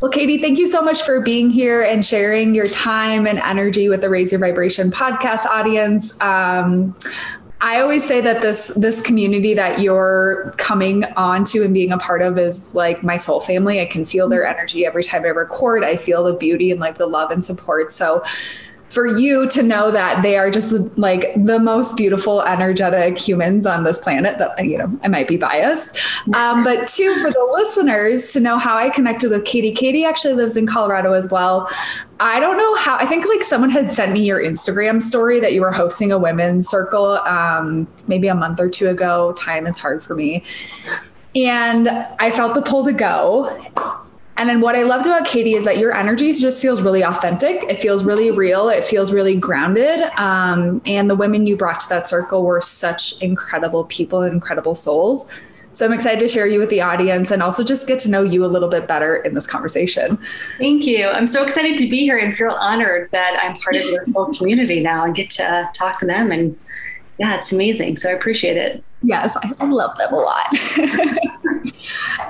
Well, Katie, thank you so much for being here and sharing your time and energy with the Raise Your Vibration podcast audience. Um, I always say that this this community that you're coming onto and being a part of is like my soul family. I can feel their energy every time I record. I feel the beauty and like the love and support. So for you to know that they are just like the most beautiful, energetic humans on this planet. That you know, I might be biased, um, but two for the listeners to know how I connected with Katie. Katie actually lives in Colorado as well. I don't know how. I think like someone had sent me your Instagram story that you were hosting a women's circle, um, maybe a month or two ago. Time is hard for me. And I felt the pull to go. And then what I loved about Katie is that your energy just feels really authentic. It feels really real. It feels really grounded. Um, and the women you brought to that circle were such incredible people, incredible souls. So I'm excited to share you with the audience and also just get to know you a little bit better in this conversation. Thank you. I'm so excited to be here and feel honored that I'm part of your whole community now and get to talk to them. And yeah, it's amazing. So I appreciate it. Yes, I love them a lot.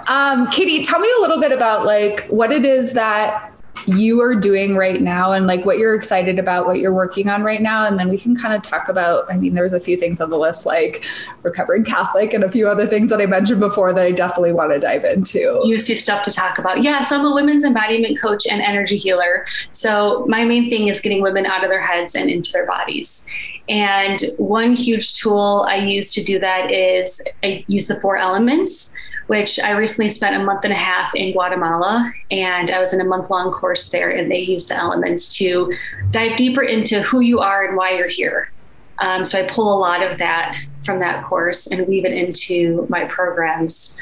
um, Katie, tell me a little bit about like what it is that you are doing right now and like what you're excited about, what you're working on right now. And then we can kind of talk about, I mean, there's a few things on the list like recovering Catholic and a few other things that I mentioned before that I definitely want to dive into. You see stuff to talk about. Yeah. So I'm a women's embodiment coach and energy healer. So my main thing is getting women out of their heads and into their bodies. And one huge tool I use to do that is I use the four elements, which I recently spent a month and a half in Guatemala. And I was in a month long course there, and they use the elements to dive deeper into who you are and why you're here. Um, so I pull a lot of that from that course and weave it into my programs.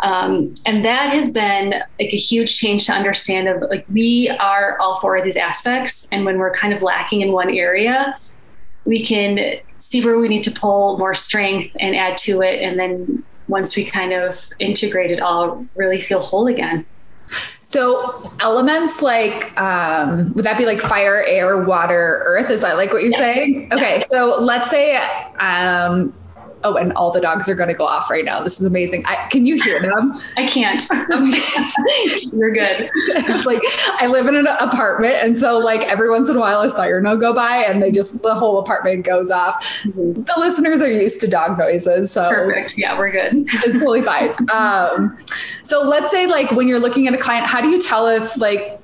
Um, and that has been like a huge change to understand of like we are all four of these aspects and when we're kind of lacking in one area we can see where we need to pull more strength and add to it. And then once we kind of integrate it all, really feel whole again. So elements like um, would that be like fire, air, water, earth? Is that like what you're yes. saying? Okay, so let's say um, oh, and all the dogs are going to go off right now. This is amazing. I, can you hear them? I can't. You're good. it's like I live in an apartment, and so like every once in a while a siren will go by, and they just the whole apartment goes off. Mm-hmm. The listeners are used to dog noises, so perfect. Yeah, we're good. It's totally fine. Um, so let's say like when you're looking at a client, how do you tell if like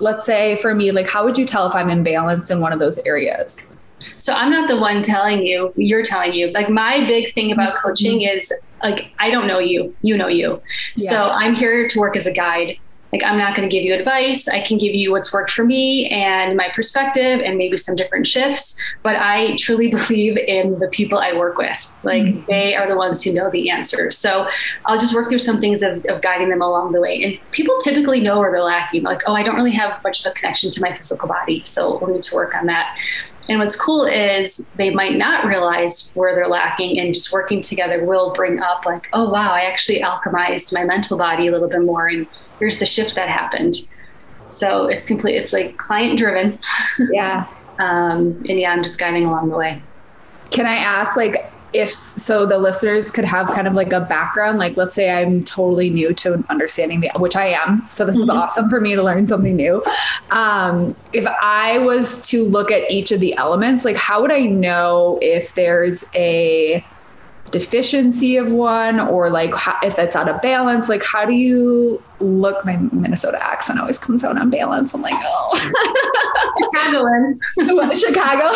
let's say for me, like how would you tell if I'm imbalanced in one of those areas? So I'm not the one telling you, you're telling you. Like my big thing about mm-hmm. coaching is like I don't know you, you know you. Yeah. So I'm here to work as a guide. Like I'm not going to give you advice. I can give you what's worked for me and my perspective and maybe some different shifts, but I truly believe in the people I work with. Like mm-hmm. they are the ones who know the answers. So I'll just work through some things of, of guiding them along the way. And people typically know where they're lacking. Like, oh, I don't really have much of a connection to my physical body. So we'll need to work on that. And what's cool is they might not realize where they're lacking, and just working together will bring up, like, oh, wow, I actually alchemized my mental body a little bit more, and here's the shift that happened. So it's complete, it's like client driven. Yeah. um, and yeah, I'm just guiding along the way. Can I ask, like, if so the listeners could have kind of like a background like let's say i'm totally new to understanding the which i am so this mm-hmm. is awesome for me to learn something new. Um, if i was to look at each of the elements like how would i know if there's a deficiency of one or like how, if that's out of balance? Like how do you look? My minnesota accent always comes out on balance. I'm like oh. Chicagoan. Chicago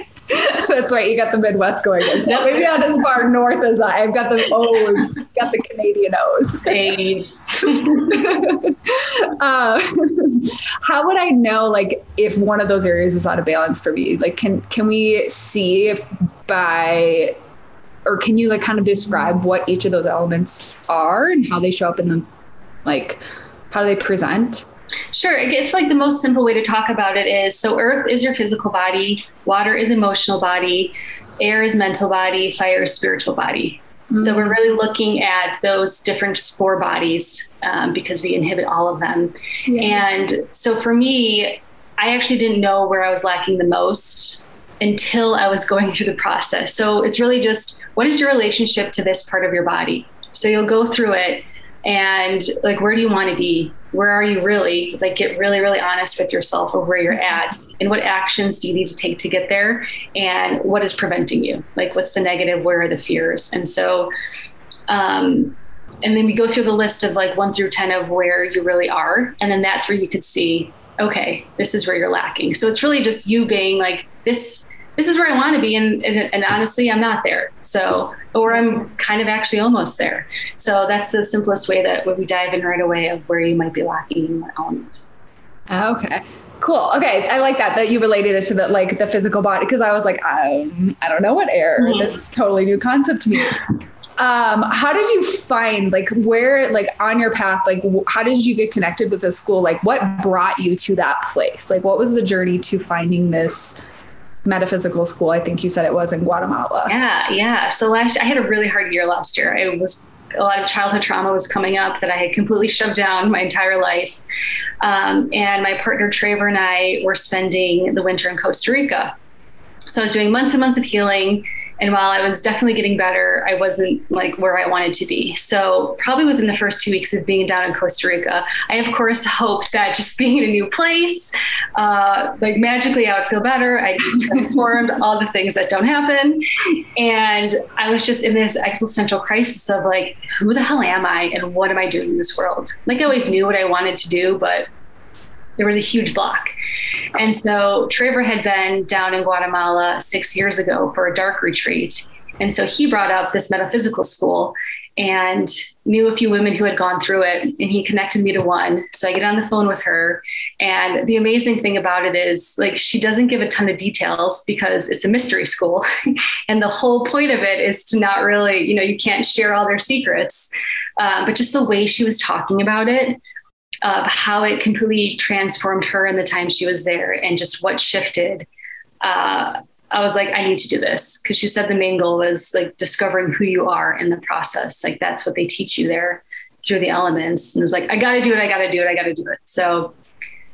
That's right. You got the Midwest going. Not maybe not as far north as I. I've got the O's, got the Canadian O's. A's. uh, how would I know, like, if one of those areas is out of balance for me? Like, can can we see if by or can you like kind of describe what each of those elements are and how they show up in the like how do they present Sure. It's like the most simple way to talk about it is so earth is your physical body, water is emotional body, air is mental body, fire is spiritual body. Mm-hmm. So we're really looking at those different four bodies um, because we inhibit all of them. Yeah. And so for me, I actually didn't know where I was lacking the most until I was going through the process. So it's really just what is your relationship to this part of your body? So you'll go through it and like where do you want to be? Where are you really? Like get really really honest with yourself of where you're at and what actions do you need to take to get there and what is preventing you? Like what's the negative, where are the fears? And so um and then we go through the list of like 1 through 10 of where you really are and then that's where you could see okay, this is where you're lacking. So it's really just you being like this this is where I want to be. And, and, and, honestly, I'm not there. So, or I'm kind of actually almost there. So that's the simplest way that we dive in right away of where you might be lacking in what element. Okay. Cool. Okay, I like that that you related it to the like the physical body because I was like, um, I don't know what air. Mm-hmm. This is totally new concept to me. um, how did you find like where like on your path like w- how did you get connected with the school? Like what brought you to that place? Like what was the journey to finding this metaphysical school. I think you said it was in Guatemala. Yeah, yeah. So last I had a really hard year last year. I was a lot of childhood trauma was coming up that I had completely shoved down my entire life. Um, and my partner Traver and I were spending the winter in Costa Rica. So I was doing months and months of healing and while I was definitely getting better, I wasn't like where I wanted to be. So, probably within the first two weeks of being down in Costa Rica, I of course hoped that just being in a new place, uh, like magically I would feel better. I'd transformed, all the things that don't happen. And I was just in this existential crisis of like, who the hell am I and what am I doing in this world? Like, I always knew what I wanted to do, but there was a huge block. And so Traver had been down in Guatemala six years ago for a dark retreat. And so he brought up this metaphysical school and knew a few women who had gone through it and he connected me to one so i get on the phone with her and the amazing thing about it is like she doesn't give a ton of details because it's a mystery school and the whole point of it is to not really you know you can't share all their secrets uh, but just the way she was talking about it of how it completely transformed her in the time she was there and just what shifted. Uh, I was like, I need to do this because she said the main goal was like discovering who you are in the process. Like that's what they teach you there through the elements. And it was like, I got to do it. I got to do it. I got to do it. So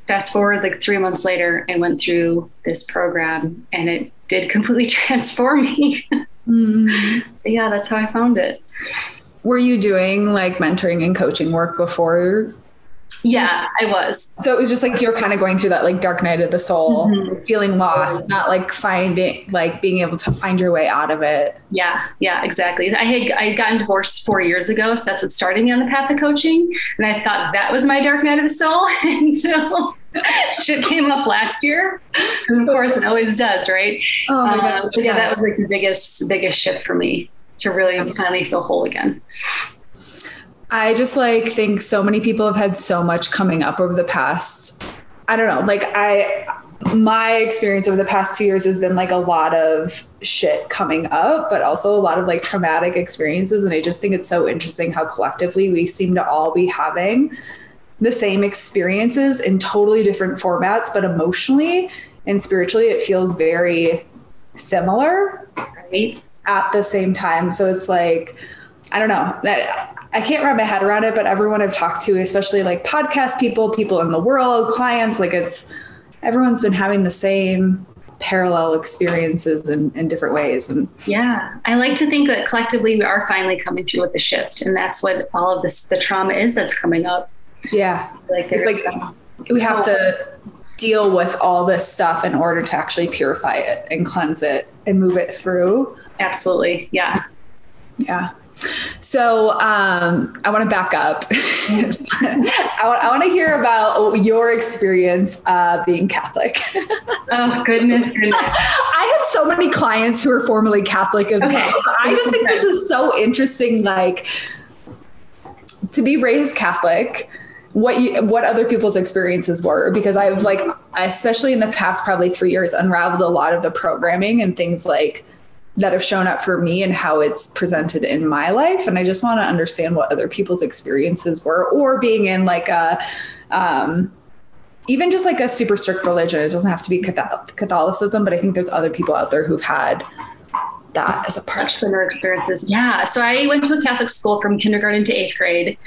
fast forward like three months later, I went through this program and it did completely transform me. mm. yeah, that's how I found it. Were you doing like mentoring and coaching work before yeah, I was. So it was just like you're kind of going through that like dark night of the soul, mm-hmm. feeling lost, not like finding like being able to find your way out of it. Yeah, yeah, exactly. I had I had gotten divorced four years ago, so that's what started me on the path of coaching. And I thought that was my dark night of the soul until shit came up last year. And of course it always does, right? Oh my God. Um, so yeah, that was like the biggest, biggest shift for me to really finally feel whole again. I just like think so many people have had so much coming up over the past I don't know, like I my experience over the past 2 years has been like a lot of shit coming up, but also a lot of like traumatic experiences and I just think it's so interesting how collectively we seem to all be having the same experiences in totally different formats, but emotionally and spiritually it feels very similar right at the same time. So it's like I don't know that I can't wrap my head around it, but everyone I've talked to, especially like podcast people, people in the world, clients, like it's everyone's been having the same parallel experiences in, in different ways. And yeah, I like to think that collectively we are finally coming through with the shift. And that's what all of this, the trauma is that's coming up. Yeah. Like there's like, we have to deal with all this stuff in order to actually purify it and cleanse it and move it through. Absolutely. Yeah. Yeah. So um, I want to back up. I, want, I want to hear about your experience uh, being Catholic. oh goodness, goodness! I have so many clients who are formerly Catholic as okay. well. I just think this is so interesting. Like to be raised Catholic what you what other people's experiences were because I've like especially in the past probably 3 years unraveled a lot of the programming and things like that have shown up for me and how it's presented in my life. And I just want to understand what other people's experiences were or being in like a um even just like a super strict religion. It doesn't have to be Catholicism but I think there's other people out there who've had that as a part. Similar experiences. Yeah. So I went to a Catholic school from kindergarten to 8th grade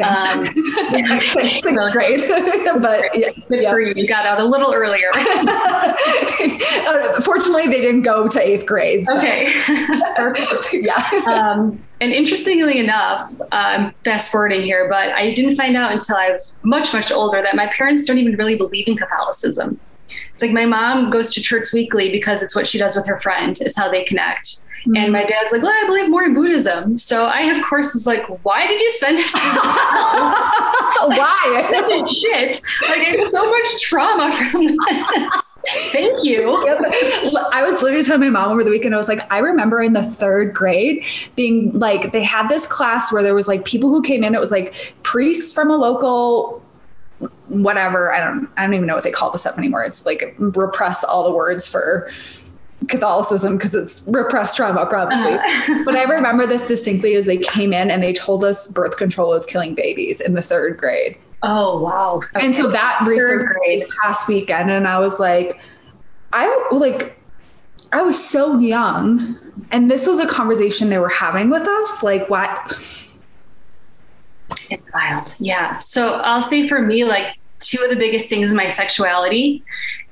um, yeah, sixth grade, but yeah, good yeah. for you. You got out a little earlier. uh, fortunately, they didn't go to eighth grade. So. Okay. yeah. Um, and interestingly enough, um, fast forwarding here, but I didn't find out until I was much, much older that my parents don't even really believe in Catholicism. It's like my mom goes to church weekly because it's what she does with her friend. It's how they connect. Mm-hmm. And my dad's like, well, I believe more in Buddhism. So I have courses like, why did you send us Why? this is shit. Like, I have so much trauma from this. Thank you. I was literally telling my mom over the weekend, I was like, I remember in the third grade being like, they had this class where there was like people who came in, it was like priests from a local whatever i don't i don't even know what they call this stuff anymore it's like repress all the words for Catholicism because it's repressed trauma, probably. Uh-huh. but I remember this distinctly as they came in and they told us birth control was killing babies in the third grade. Oh, wow. Okay. And so that research this past weekend, and I was like, I like, I was so young, and this was a conversation they were having with us. Like, what? It's wild. Yeah. So I'll say for me, like, two of the biggest things is my sexuality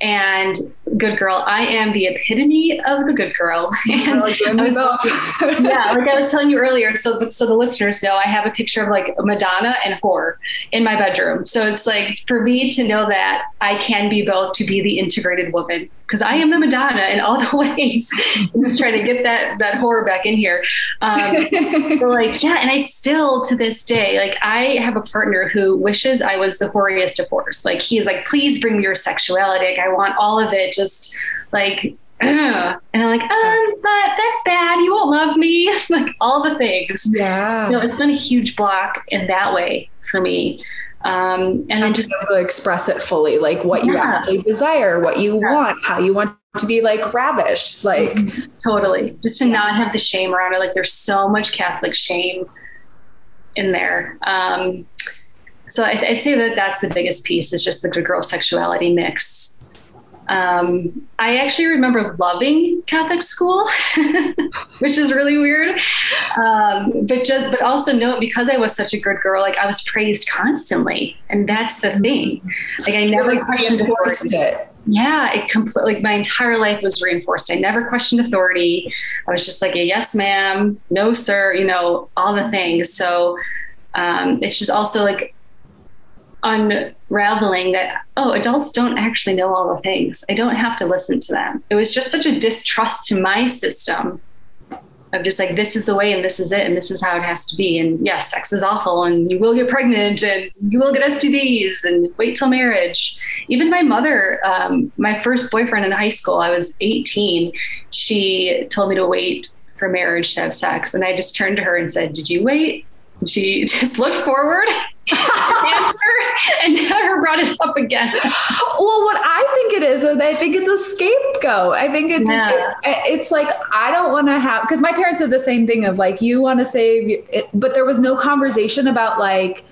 and good girl. I am the epitome of the good girl. And was, yeah, like I was telling you earlier, so so the listeners know, I have a picture of like Madonna and whore in my bedroom. So it's like for me to know that I can be both, to be the integrated woman, because I am the Madonna in all the ways. I'm just trying to get that that horror back in here. Um, like yeah, and I still to this day, like I have a partner who wishes I was the whoriest of horrors. Like he is like, please bring me your sexuality. Like, I want all of it. Just like and I'm like, um, but that's bad. You won't love me. like all the things. Yeah. No, it's been a huge block in that way for me. Um, and then just to express it fully, like what yeah. you actually desire, what you yeah. want, how you want to be like ravished, like mm-hmm. totally. Just to not have the shame around it. Like there's so much Catholic shame in there. Um, so I, would say that that's the biggest piece is just the good girl sexuality mix um, I actually remember loving Catholic school, which is really weird. Um, but just, but also note because I was such a good girl, like I was praised constantly, and that's the thing. Like I never like questioned authority. It. Yeah, it completely. Like my entire life was reinforced. I never questioned authority. I was just like a yes, ma'am, no, sir. You know, all the things. So um, it's just also like unraveling that oh adults don't actually know all the things. I don't have to listen to them. It was just such a distrust to my system of just like this is the way and this is it and this is how it has to be. And yes sex is awful and you will get pregnant and you will get stds and wait till marriage. Even my mother um, my first boyfriend in high school i was 18 she told me to wait for marriage to have sex. And i just turned to her and said did you wait? And she just looked forward and never brought it up again. well, what I think it is, is I think it's a scapegoat. I think it's yeah. it, it's like I don't want to have because my parents did the same thing of like you want to save, it, but there was no conversation about like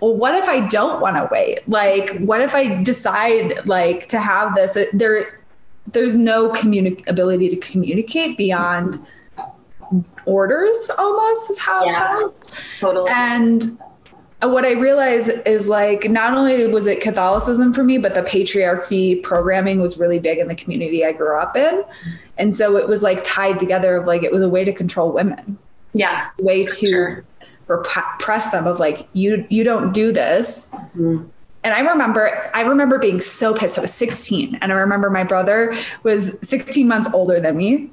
well, what if I don't want to wait? Like, what if I decide like to have this? There, there's no communi- ability to communicate beyond orders. Almost is how yeah, it felt. Totally. And what I realized is like not only was it Catholicism for me, but the patriarchy programming was really big in the community I grew up in. And so it was like tied together of like it was a way to control women. Yeah. Way to sure. repress them of like you you don't do this. Mm-hmm. And I remember, I remember being so pissed. I was 16, and I remember my brother was 16 months older than me.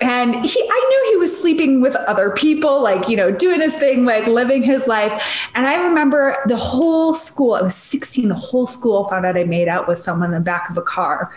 And he, I knew he was sleeping with other people, like, you know, doing his thing, like living his life. And I remember the whole school, I was 16, the whole school found out I made out with someone in the back of a car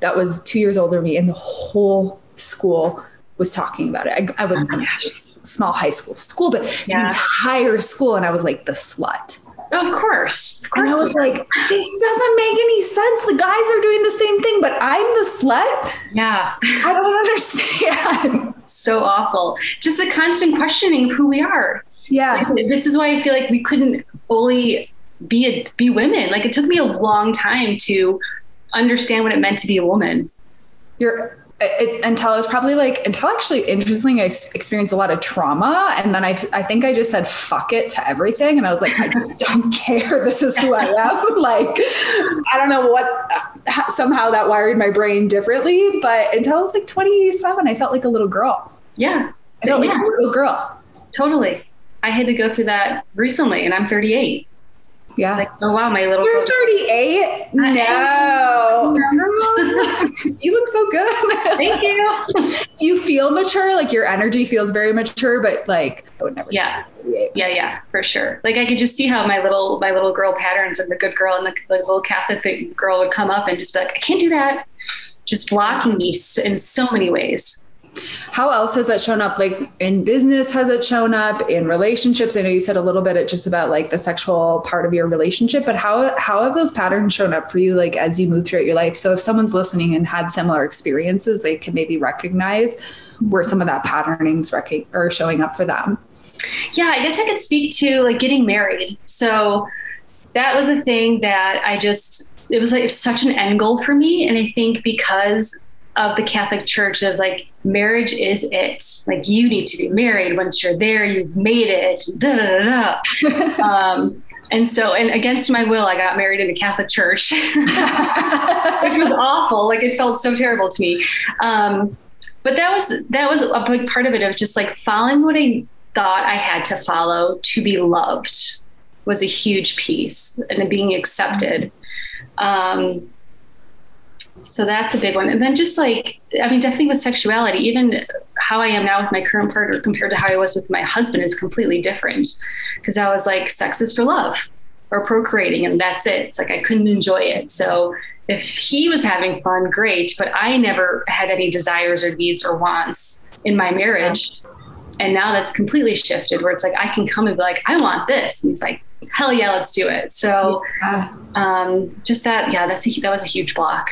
that was two years older than me. And the whole school was talking about it. I, I was oh in a small high school school, but yeah. the entire school. And I was like the slut. Of course. Of course. And I was like, this doesn't make any sense. The guys are doing the same thing, but I'm the slut. Yeah. I don't understand. so awful. Just a constant questioning of who we are. Yeah. Like, this is why I feel like we couldn't fully be a, be women. Like it took me a long time to understand what it meant to be a woman. You're it, until I was probably like until actually interestingly I experienced a lot of trauma and then I I think I just said fuck it to everything and I was like I just don't care. This is who I am. Like I don't know what uh, somehow that wired my brain differently but until I was like 27 I felt like a little girl. Yeah. I felt yeah. like a little girl. Totally. I had to go through that recently and I'm 38 yeah. It's like, oh wow, my little You're 38? No. you look so good. Thank you. you feel mature, like your energy feels very mature, but like I would never Yeah. Yeah, yeah, for sure. Like I could just see how my little my little girl patterns and the good girl and the, the little Catholic girl would come up and just be like, I can't do that. Just blocking me in so many ways. How else has that shown up? Like in business, has it shown up in relationships? I know you said a little bit it just about like the sexual part of your relationship, but how how have those patterns shown up for you like as you move throughout your life? So if someone's listening and had similar experiences, they can maybe recognize where some of that patterning's rec- or showing up for them. Yeah, I guess I could speak to like getting married. So that was a thing that I just it was like such an end goal for me, and I think because of the Catholic Church of like marriage is it. Like you need to be married once you're there, you've made it. Da, da, da, um, and so, and against my will, I got married in a Catholic church, which was awful. Like it felt so terrible to me. Um, but that was that was a big part of it. Of just like following what I thought I had to follow to be loved was a huge piece, and being accepted. Um, so that's a big one. And then just like, I mean, definitely with sexuality, even how I am now with my current partner compared to how I was with my husband is completely different. Because I was like, sex is for love or procreating, and that's it. It's like I couldn't enjoy it. So if he was having fun, great. But I never had any desires or needs or wants in my marriage. And now that's completely shifted where it's like I can come and be like, I want this. And it's like, hell yeah, let's do it. So um, just that, yeah, that's a, that was a huge block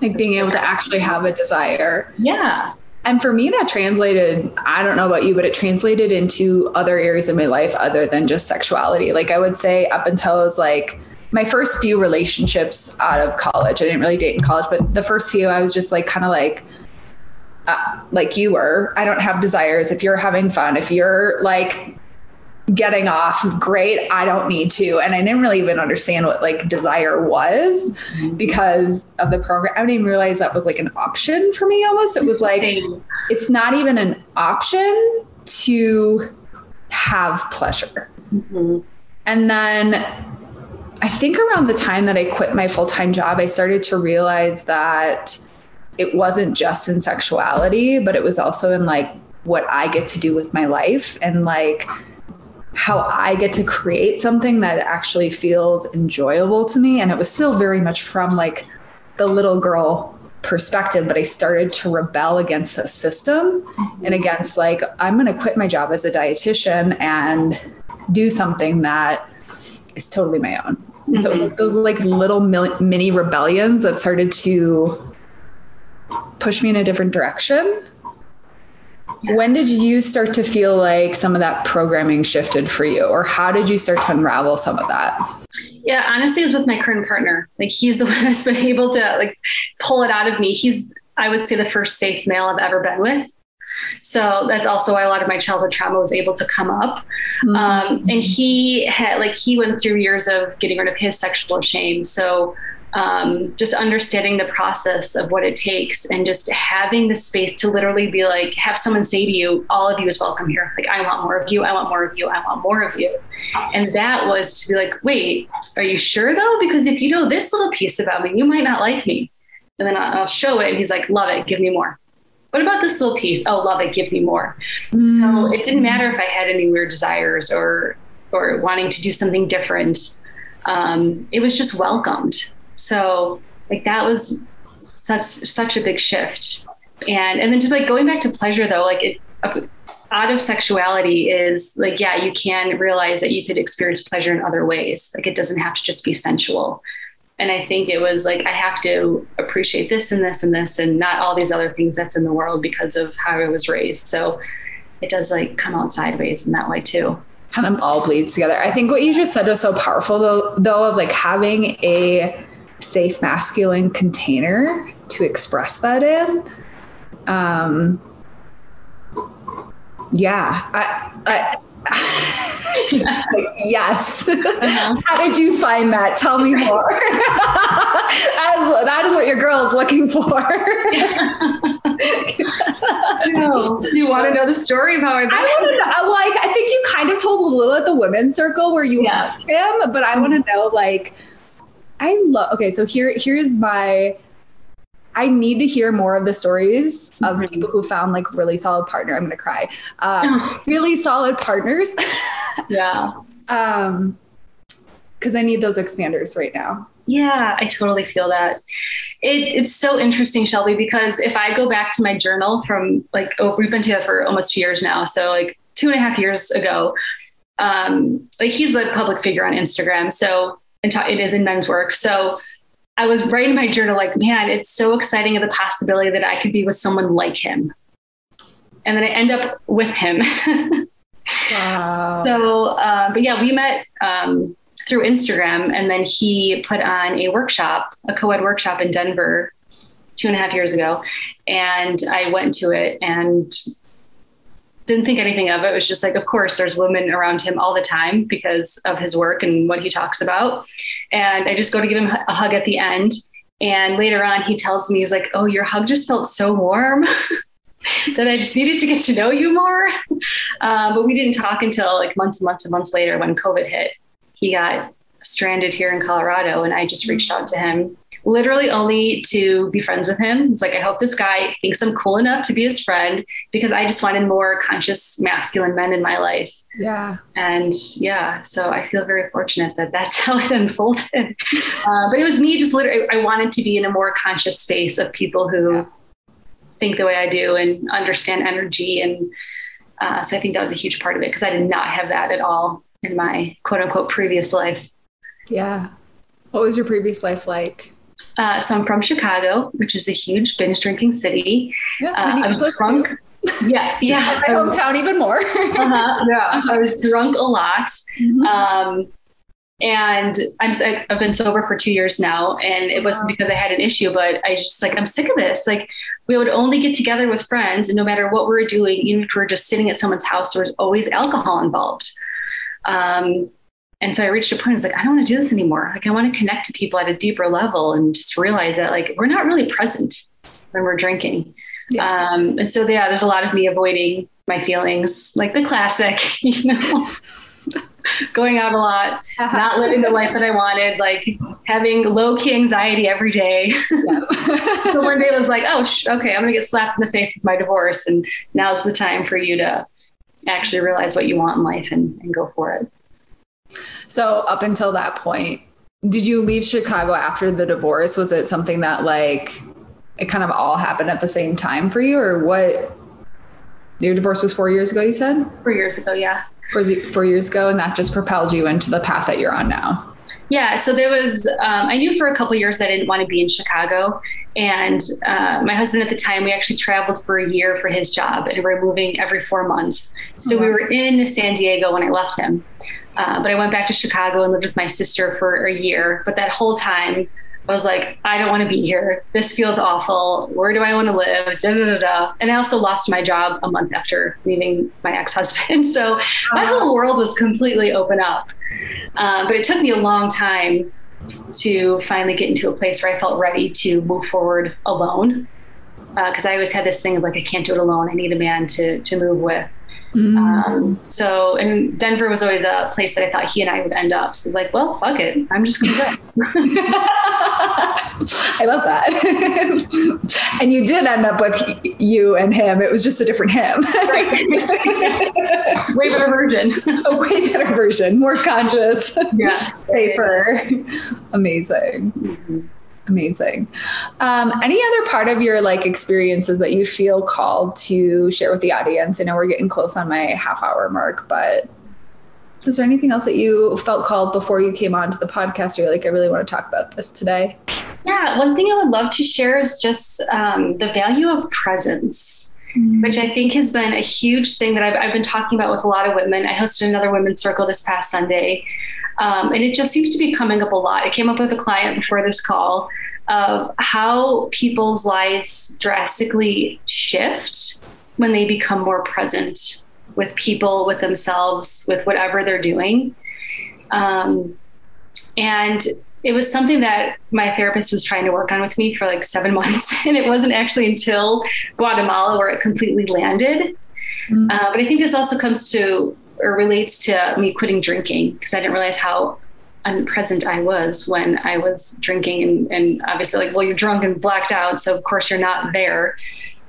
like being able to actually have a desire. Yeah. And for me, that translated, I don't know about you, but it translated into other areas of my life other than just sexuality. Like I would say, up until I was like, my first few relationships out of college, I didn't really date in college, but the first few, I was just like, kind of like, uh, like you were. I don't have desires. If you're having fun, if you're like getting off great i don't need to. And i didn't really even understand what like desire was mm-hmm. because of the program. I didn't even realize that was like an option for me almost. It was like it's not even an option to have pleasure. Mm-hmm. and then i think around the time that i quit my full-time job i started to realize that it wasn't just in sexuality but it was also in like what i get to do with my life and like how I get to create something that actually feels enjoyable to me. And it was still very much from like the little girl perspective, but I started to rebel against the system and against like, I'm going to quit my job as a dietitian and do something that is totally my own. Mm-hmm. So it was like those like little mini rebellions that started to push me in a different direction. When did you start to feel like some of that programming shifted for you, or how did you start to unravel some of that? Yeah, honestly, it was with my current partner. Like he's the one that's been able to like pull it out of me. He's, I would say, the first safe male I've ever been with. So that's also why a lot of my childhood trauma was able to come up. Mm-hmm. Um, and he had like he went through years of getting rid of his sexual shame. So um, just understanding the process of what it takes and just having the space to literally be like, have someone say to you, all of you is welcome here. Like, I want more of you. I want more of you. I want more of you. And that was to be like, wait, are you sure though? Because if you know this little piece about me, you might not like me. And then I'll show it. And he's like, love it. Give me more. What about this little piece? Oh, love it. Give me more. Mm. So it didn't matter if I had any weird desires or, or wanting to do something different. Um, it was just welcomed so like that was such such a big shift. And and then to like going back to pleasure though, like it out of sexuality is like yeah, you can realize that you could experience pleasure in other ways. Like it doesn't have to just be sensual. And I think it was like I have to appreciate this and this and this and not all these other things that's in the world because of how I was raised. So it does like come out sideways in that way too kind of all bleeds together. I think what you just said was so powerful though though of like having a safe masculine container to express that in. Um, yeah, I, I yes. Uh-huh. How did you find that? Tell me more. As, that is what your girl is looking for. Do you want to know the story of how I? I want to know. Like, I think you kind of told a little at the women's circle where you yeah. him, but I want to know like I love. Okay, so here here's my. I need to hear more of the stories of mm-hmm. people who found like really solid partner. I'm gonna cry. Um, really solid partners. yeah. Um, because I need those expanders right now. Yeah, I totally feel that. It, it's so interesting, Shelby, because if I go back to my journal from like, oh, we've been together for almost two years now. So like two and a half years ago, um, like he's a public figure on Instagram. So and ta- it is in men's work. So I was writing my journal like, man, it's so exciting of the possibility that I could be with someone like him. And then I end up with him. wow. So, uh, but yeah, we met um, through Instagram, and then he put on a workshop, a co-ed workshop in Denver two and a half years ago. And I went to it and didn't think anything of it. It was just like, of course, there's women around him all the time because of his work and what he talks about. And I just go to give him a hug at the end. And later on, he tells me, he's like, Oh, your hug just felt so warm that I just needed to get to know you more. Uh, but we didn't talk until like months and months and months later when COVID hit. He got stranded here in Colorado, and I just reached out to him literally only to be friends with him. It's like, I hope this guy thinks I'm cool enough to be his friend because I just wanted more conscious masculine men in my life. Yeah. And yeah, so I feel very fortunate that that's how it unfolded. uh, but it was me just literally, I wanted to be in a more conscious space of people who yeah. think the way I do and understand energy. And uh, so I think that was a huge part of it because I did not have that at all in my quote unquote previous life. Yeah. What was your previous life like? Uh, so I'm from Chicago, which is a huge binge drinking city. Yeah, uh, I was drunk. Yeah, yeah. My hometown even more. uh-huh, yeah, I was drunk a lot. Mm-hmm. Um, and I'm I've been sober for two years now, and it wasn't wow. because I had an issue, but I just like I'm sick of this. Like we would only get together with friends, and no matter what we were doing, even if we were just sitting at someone's house, there was always alcohol involved. Um, and so I reached a point, it's like, I don't want to do this anymore. Like, I want to connect to people at a deeper level and just realize that, like, we're not really present when we're drinking. Yeah. Um, and so, yeah, there's a lot of me avoiding my feelings, like the classic, you know, going out a lot, uh-huh. not living the life that I wanted, like having low key anxiety every day. Yeah. so one day I was like, oh, sh- okay, I'm going to get slapped in the face with my divorce. And now's the time for you to actually realize what you want in life and, and go for it. So up until that point, did you leave Chicago after the divorce? Was it something that like it kind of all happened at the same time for you or what? Your divorce was four years ago, you said? Four years ago, yeah. Four, four years ago, and that just propelled you into the path that you're on now. Yeah, so there was, um, I knew for a couple years I didn't want to be in Chicago. And uh, my husband at the time, we actually traveled for a year for his job and we were moving every four months. So oh, wow. we were in San Diego when I left him. Uh, but I went back to Chicago and lived with my sister for a year. But that whole time, I was like, I don't want to be here. This feels awful. Where do I want to live? Da, da, da, da. And I also lost my job a month after leaving my ex husband. So my whole world was completely open up. Um, but it took me a long time to finally get into a place where I felt ready to move forward alone. Because uh, I always had this thing of like, I can't do it alone. I need a man to to move with. Mm-hmm. Um, so, and Denver was always a place that I thought he and I would end up. So it's like, well, fuck it. I'm just going to go. I love that. and you did end up with you and him. It was just a different him. right. way better version. a way better version, more conscious, yeah. safer. Amazing. Mm-hmm amazing um, any other part of your like experiences that you feel called to share with the audience i know we're getting close on my half hour mark but is there anything else that you felt called before you came on to the podcast or you're like i really want to talk about this today yeah one thing i would love to share is just um, the value of presence mm-hmm. which I think has been a huge thing that I've, I've, been talking about with a lot of women. I hosted another women's circle this past Sunday, um, and it just seems to be coming up a lot. I came up with a client before this call of how people's lives drastically shift when they become more present with people, with themselves, with whatever they're doing. Um, and it was something that my therapist was trying to work on with me for like seven months. And it wasn't actually until Guatemala where it completely landed. Mm-hmm. Uh, but I think this also comes to or relates to me quitting drinking because I didn't realize how unpresent I was when I was drinking and, and, obviously like, well, you're drunk and blacked out. So of course you're not there.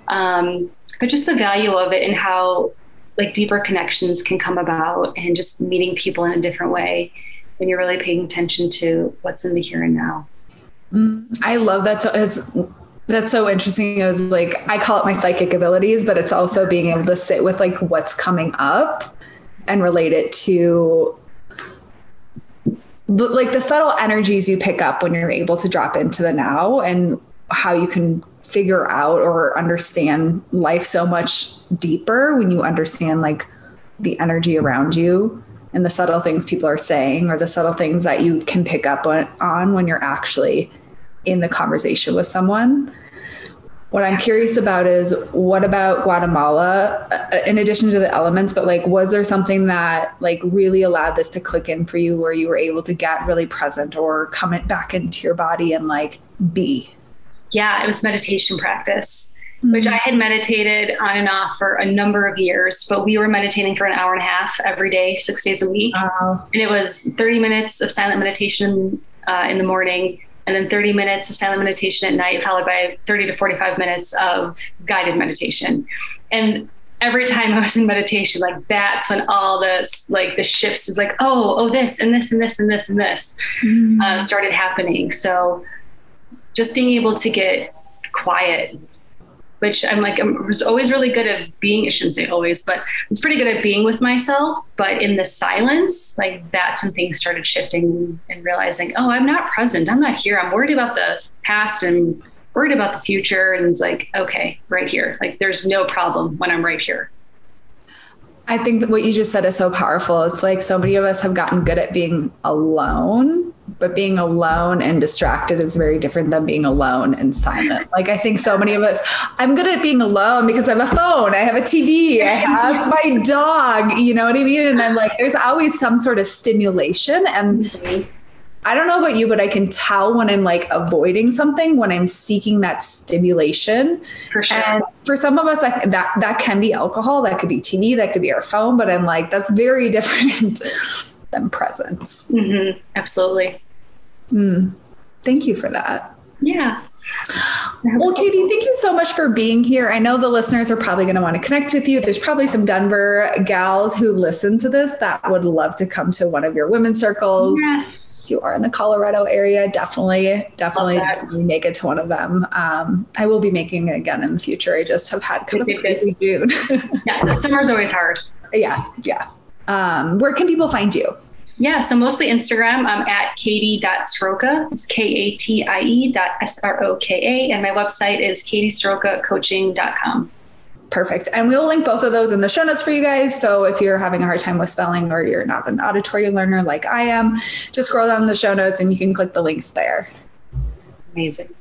Um, but just the value of it and how like deeper connections can come about and just meeting people in a different way when you're really paying attention to what's in the here and now. Mm, I love that. So it's, that's so interesting. It was like, I call it my psychic abilities, but it's also being able to sit with like what's coming up and relate it to like the subtle energies you pick up when you're able to drop into the now and how you can figure out or understand life so much deeper when you understand like the energy around you and the subtle things people are saying or the subtle things that you can pick up on, on when you're actually in the conversation with someone what I'm curious about is what about Guatemala, uh, in addition to the elements, but like, was there something that like really allowed this to click in for you where you were able to get really present or come it back into your body and like be? Yeah, it was meditation practice, mm-hmm. which I had meditated on and off for a number of years, but we were meditating for an hour and a half every day, six days a week. Wow. And it was 30 minutes of silent meditation uh, in the morning and then 30 minutes of silent meditation at night, followed by 30 to 45 minutes of guided meditation. And every time I was in meditation, like that's when all this, like the shifts was like, oh, oh, this and this and this and this and this mm. uh, started happening. So just being able to get quiet which I'm like, I was always really good at being, I shouldn't say always, but it's pretty good at being with myself. But in the silence, like that's when things started shifting and realizing, oh, I'm not present. I'm not here. I'm worried about the past and worried about the future. And it's like, okay, right here. Like there's no problem when I'm right here. I think that what you just said is so powerful. It's like so many of us have gotten good at being alone, but being alone and distracted is very different than being alone and silent. Like I think so many of us, I'm good at being alone because I have a phone, I have a TV, I have my dog, you know what I mean? And I'm like, there's always some sort of stimulation and mm-hmm I don't know about you, but I can tell when I'm like avoiding something, when I'm seeking that stimulation. For sure. And for some of us, that, that that can be alcohol, that could be TV, that could be our phone, but I'm like, that's very different than presence. Mm-hmm. Absolutely. Mm. Thank you for that. Yeah. Well, Katie, thank you so much for being here. I know the listeners are probably going to want to connect with you. There's probably some Denver gals who listen to this that would love to come to one of your women's circles. Yes. You are in the Colorado area, definitely, definitely, definitely make it to one of them. Um, I will be making it again in the future. I just have had kind of a crazy June. yeah, the summer's always hard. Yeah, yeah. Um, where can people find you? Yeah, so mostly Instagram. I'm at katie.sroka. It's K A T I E dot S R O K A. And my website is katiesrokacoaching.com. Perfect. And we'll link both of those in the show notes for you guys. So if you're having a hard time with spelling or you're not an auditory learner like I am, just scroll down the show notes and you can click the links there. Amazing.